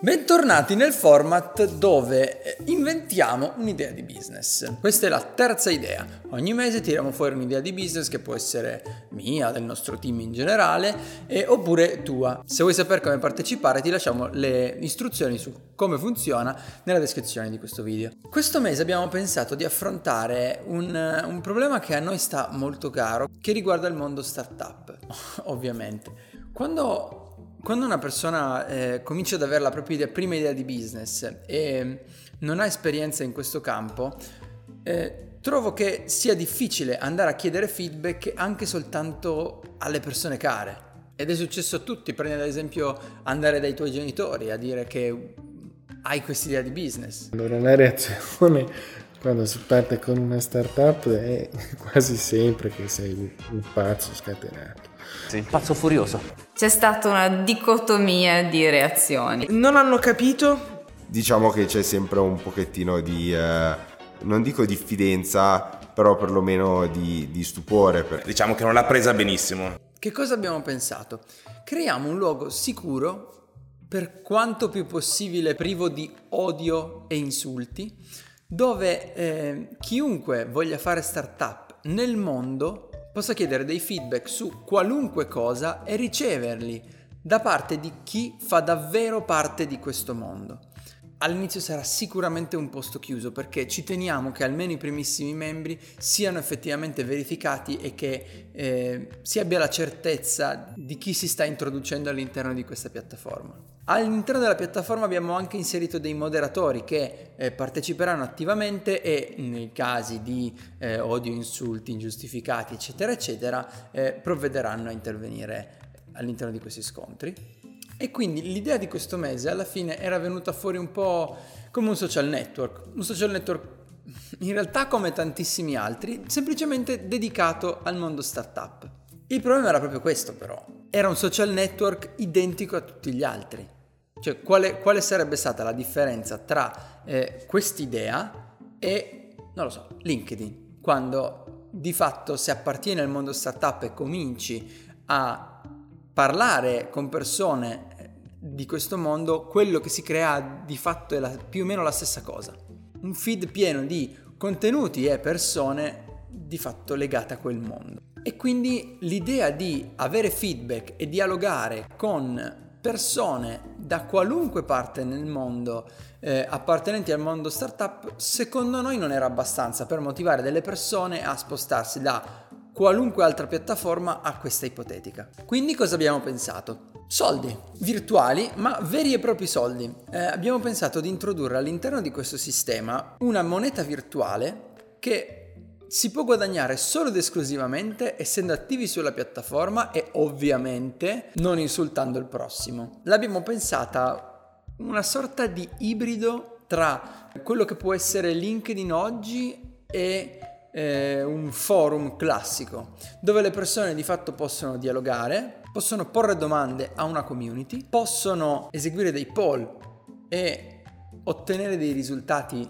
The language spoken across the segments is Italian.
Bentornati nel format dove eh, inventiamo un'idea di business. Questa è la terza idea. Ogni mese tiriamo fuori un'idea di business che può essere mia, del nostro team in generale, e, oppure tua. Se vuoi sapere come partecipare ti lasciamo le istruzioni su come funziona nella descrizione di questo video. Questo mese abbiamo pensato di affrontare un, un problema che a noi sta molto caro, che riguarda il mondo startup, ovviamente. Quando quando una persona eh, comincia ad avere la propria idea, prima idea di business e non ha esperienza in questo campo, eh, trovo che sia difficile andare a chiedere feedback anche soltanto alle persone care. Ed è successo a tutti, prendi ad esempio andare dai tuoi genitori a dire che hai quest'idea di business. Allora la reazione quando si parte con una startup è quasi sempre che sei un pazzo scatenato. Sì. Pazzo furioso. C'è stata una dicotomia di reazioni. Non hanno capito? Diciamo che c'è sempre un pochettino di, eh, non dico diffidenza, però perlomeno di, di stupore. Per... Diciamo che non l'ha presa benissimo. Che cosa abbiamo pensato? Creiamo un luogo sicuro, per quanto più possibile privo di odio e insulti, dove eh, chiunque voglia fare startup nel mondo possa chiedere dei feedback su qualunque cosa e riceverli da parte di chi fa davvero parte di questo mondo. All'inizio sarà sicuramente un posto chiuso perché ci teniamo che almeno i primissimi membri siano effettivamente verificati e che eh, si abbia la certezza di chi si sta introducendo all'interno di questa piattaforma. All'interno della piattaforma abbiamo anche inserito dei moderatori che eh, parteciperanno attivamente e nei casi di eh, odio, insulti ingiustificati, eccetera, eccetera, eh, provvederanno a intervenire all'interno di questi scontri. E quindi l'idea di questo mese alla fine era venuta fuori un po' come un social network, un social network in realtà come tantissimi altri, semplicemente dedicato al mondo startup. Il problema era proprio questo però, era un social network identico a tutti gli altri. Cioè quale, quale sarebbe stata la differenza tra eh, quest'idea e, non lo so, LinkedIn, quando di fatto se appartieni al mondo startup e cominci a parlare con persone di questo mondo, quello che si crea di fatto è la, più o meno la stessa cosa. Un feed pieno di contenuti e persone di fatto legate a quel mondo. E quindi l'idea di avere feedback e dialogare con persone da qualunque parte nel mondo eh, appartenenti al mondo startup, secondo noi non era abbastanza per motivare delle persone a spostarsi da qualunque altra piattaforma a questa ipotetica. Quindi cosa abbiamo pensato? Soldi virtuali, ma veri e propri soldi. Eh, abbiamo pensato di introdurre all'interno di questo sistema una moneta virtuale che si può guadagnare solo ed esclusivamente essendo attivi sulla piattaforma e ovviamente non insultando il prossimo. L'abbiamo pensata una sorta di ibrido tra quello che può essere LinkedIn oggi e eh, un forum classico dove le persone di fatto possono dialogare, possono porre domande a una community, possono eseguire dei poll e ottenere dei risultati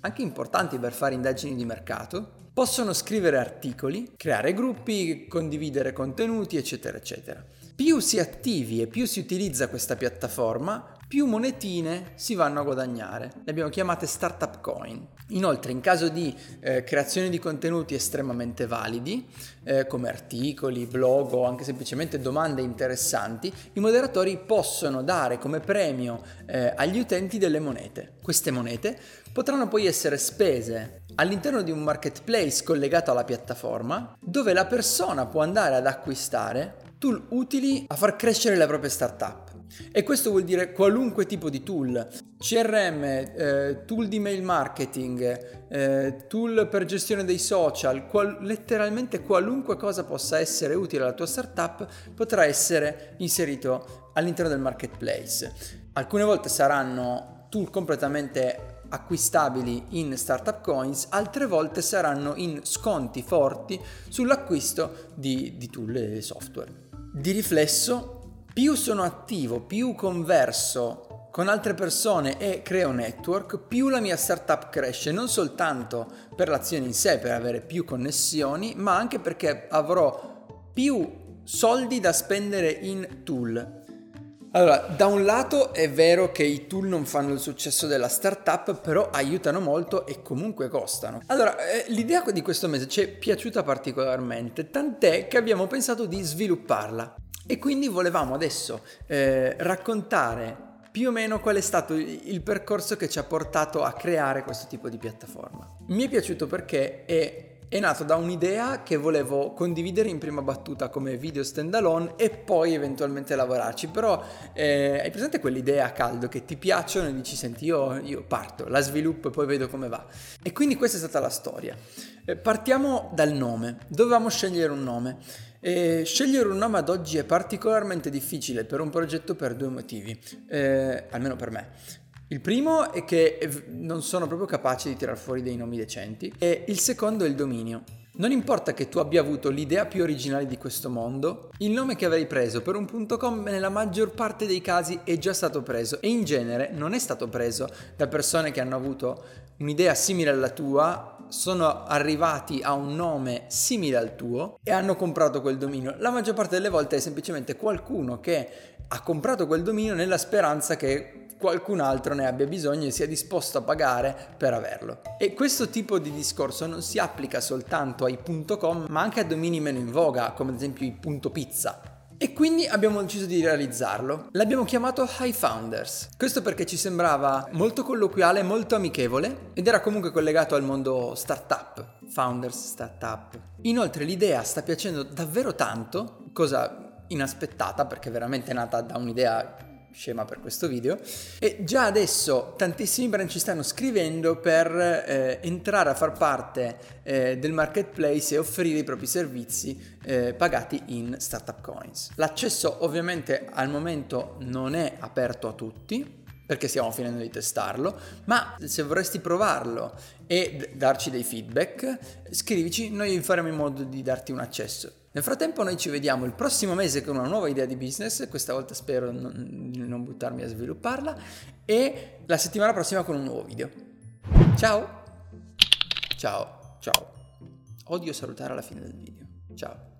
anche importanti per fare indagini di mercato, possono scrivere articoli, creare gruppi, condividere contenuti, eccetera, eccetera. Più si attivi e più si utilizza questa piattaforma, più monetine si vanno a guadagnare. Le abbiamo chiamate startup coin. Inoltre, in caso di eh, creazione di contenuti estremamente validi, eh, come articoli, blog o anche semplicemente domande interessanti, i moderatori possono dare come premio eh, agli utenti delle monete. Queste monete potranno poi essere spese all'interno di un marketplace collegato alla piattaforma, dove la persona può andare ad acquistare tool utili a far crescere le proprie startup. E questo vuol dire qualunque tipo di tool, CRM, eh, tool di mail marketing, eh, tool per gestione dei social, qual- letteralmente qualunque cosa possa essere utile alla tua startup potrà essere inserito all'interno del marketplace. Alcune volte saranno tool completamente acquistabili in startup coins, altre volte saranno in sconti forti sull'acquisto di, di tool e software. Di riflesso più sono attivo, più converso con altre persone e creo network, più la mia startup cresce, non soltanto per l'azione in sé, per avere più connessioni, ma anche perché avrò più soldi da spendere in tool. Allora, da un lato è vero che i tool non fanno il successo della startup, però aiutano molto e comunque costano. Allora, eh, l'idea di questo mese ci è piaciuta particolarmente, tant'è che abbiamo pensato di svilupparla. E quindi volevamo adesso eh, raccontare più o meno qual è stato il percorso che ci ha portato a creare questo tipo di piattaforma. Mi è piaciuto perché è è nato da un'idea che volevo condividere in prima battuta come video standalone e poi eventualmente lavorarci, però eh, hai presente quell'idea a caldo che ti piacciono e dici senti io, io, parto, la sviluppo e poi vedo come va. E quindi questa è stata la storia. Eh, partiamo dal nome, dovevamo scegliere un nome. E scegliere un nome ad oggi è particolarmente difficile per un progetto per due motivi, eh, almeno per me. Il primo è che non sono proprio capace di tirar fuori dei nomi decenti e il secondo è il dominio. Non importa che tu abbia avuto l'idea più originale di questo mondo, il nome che avrei preso per un com nella maggior parte dei casi è già stato preso e in genere non è stato preso da persone che hanno avuto un'idea simile alla tua, sono arrivati a un nome simile al tuo e hanno comprato quel dominio. La maggior parte delle volte è semplicemente qualcuno che ha comprato quel dominio nella speranza che qualcun altro ne abbia bisogno e sia disposto a pagare per averlo. E questo tipo di discorso non si applica soltanto ai .com ma anche a domini meno in voga come ad esempio i .pizza. E quindi abbiamo deciso di realizzarlo. L'abbiamo chiamato High Founders. Questo perché ci sembrava molto colloquiale, molto amichevole ed era comunque collegato al mondo startup. Founders Startup. Inoltre l'idea sta piacendo davvero tanto, cosa inaspettata perché veramente nata da un'idea scema per questo video e già adesso tantissimi brand ci stanno scrivendo per eh, entrare a far parte eh, del marketplace e offrire i propri servizi eh, pagati in startup coins. L'accesso ovviamente al momento non è aperto a tutti perché stiamo finendo di testarlo, ma se vorresti provarlo e d- dei feedback, scrivici, noi faremo in modo di darti un accesso. Nel frattempo noi ci vediamo il prossimo mese con una nuova idea di business, questa volta spero di non, non buttarmi a svilupparla, e la settimana prossima con un nuovo video. Ciao! Ciao, ciao. Odio salutare alla fine del video. Ciao.